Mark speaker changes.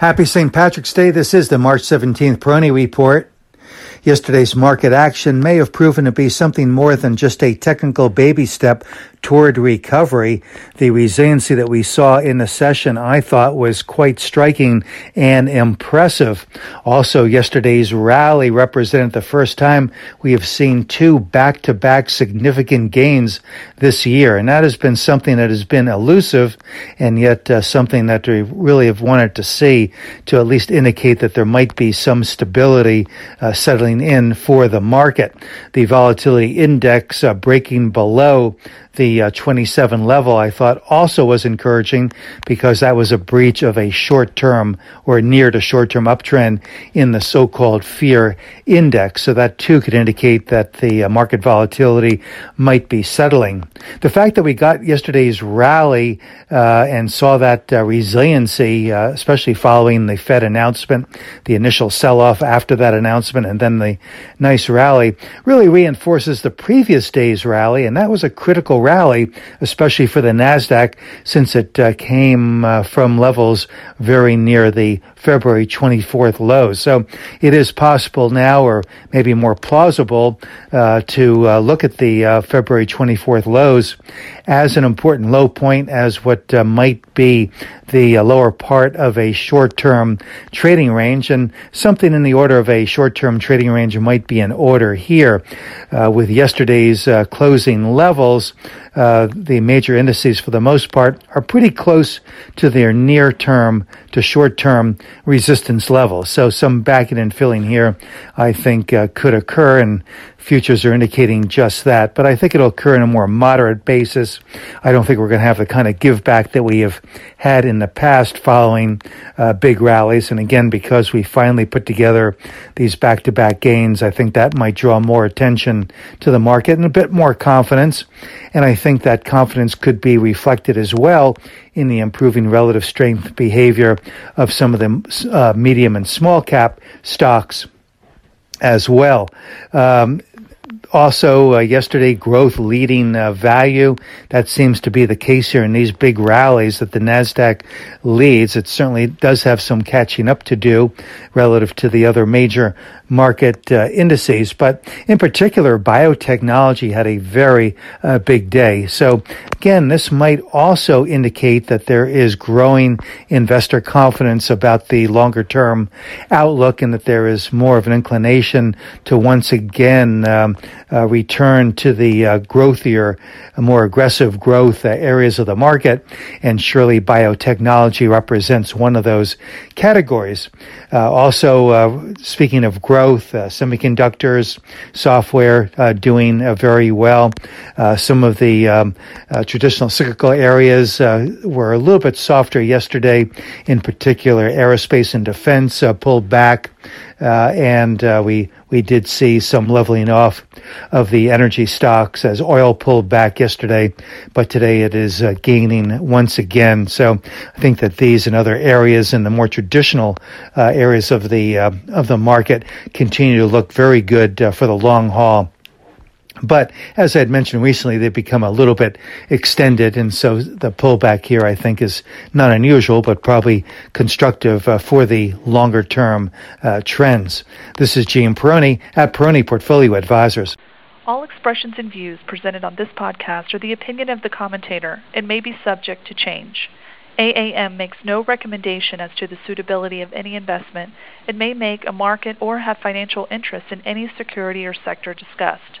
Speaker 1: Happy St. Patrick's Day. This is the March 17th Peroni Report. Yesterday's market action may have proven to be something more than just a technical baby step toward recovery. The resiliency that we saw in the session, I thought, was quite striking and impressive. Also, yesterday's rally represented the first time we have seen two back to back significant gains this year. And that has been something that has been elusive and yet uh, something that we really have wanted to see to at least indicate that there might be some stability uh, settling in for the market. The volatility index uh, breaking below the uh, 27 level, I thought also was encouraging because that was a breach of a short term or near to short term uptrend in the so called fear index. So that too could indicate that the uh, market volatility might be settling. The fact that we got yesterday's rally uh, and saw that uh, resiliency, uh, especially following the Fed announcement, the initial sell off after that announcement, and then the nice rally, really reinforces the previous day's rally, and that was a critical rally, especially for the NASDAQ, since it uh, came uh, from levels very near the February 24th lows. So it is possible now, or maybe more plausible, uh, to uh, look at the uh, February 24th lows as an important low point, as what uh, might be the lower part of a short-term trading range, and something in the order of a short-term trading range might be in order here. with yesterday's closing levels, uh, the major indices for the most part are pretty close to their near term to short term resistance levels. So some backing and filling here, I think, uh, could occur, and futures are indicating just that. But I think it'll occur in a more moderate basis. I don't think we're going to have the kind of give back that we have had in the past following uh, big rallies. And again, because we finally put together these back to back gains, I think that might draw more attention to the market and a bit more confidence. And I think that confidence could be reflected as well in the improving relative strength behavior of some of the uh, medium and small cap stocks as well. Um, also uh, yesterday growth leading uh, value. That seems to be the case here in these big rallies that the nasdaq leads. It certainly does have some catching up to do relative to the other major market uh, indices. But in particular biotechnology had a very uh, big day. So again this might also indicate that there is growing investor confidence about the longer term outlook and that there is more of an inclination to once again um, return to the uh, growthier, more aggressive growth uh, areas of the market, and surely biotechnology represents one of those categories. Uh, also, uh, speaking of growth, uh, semiconductors, software doing very well. some of the um, traditional cyclical areas were a little bit softer yesterday. In particular, aerospace and defense pulled back. Uh, and uh, we we did see some leveling off of the energy stocks as oil pulled back yesterday, but today it is uh, gaining once again. So I think that these and other areas in the more traditional uh, areas of the of the market continue to look very good for the long haul. But as I had mentioned recently, they've become a little bit extended, and so the pullback here, I think, is not unusual, but probably constructive uh, for the longer term uh, trends. This is Gene Peroni at Peroni Portfolio Advisors.
Speaker 2: All expressions and views presented on this podcast are the opinion of the commentator and may be subject to change. AAM makes no recommendation as to the suitability of any investment It may make a market or have financial interest in any security or sector discussed.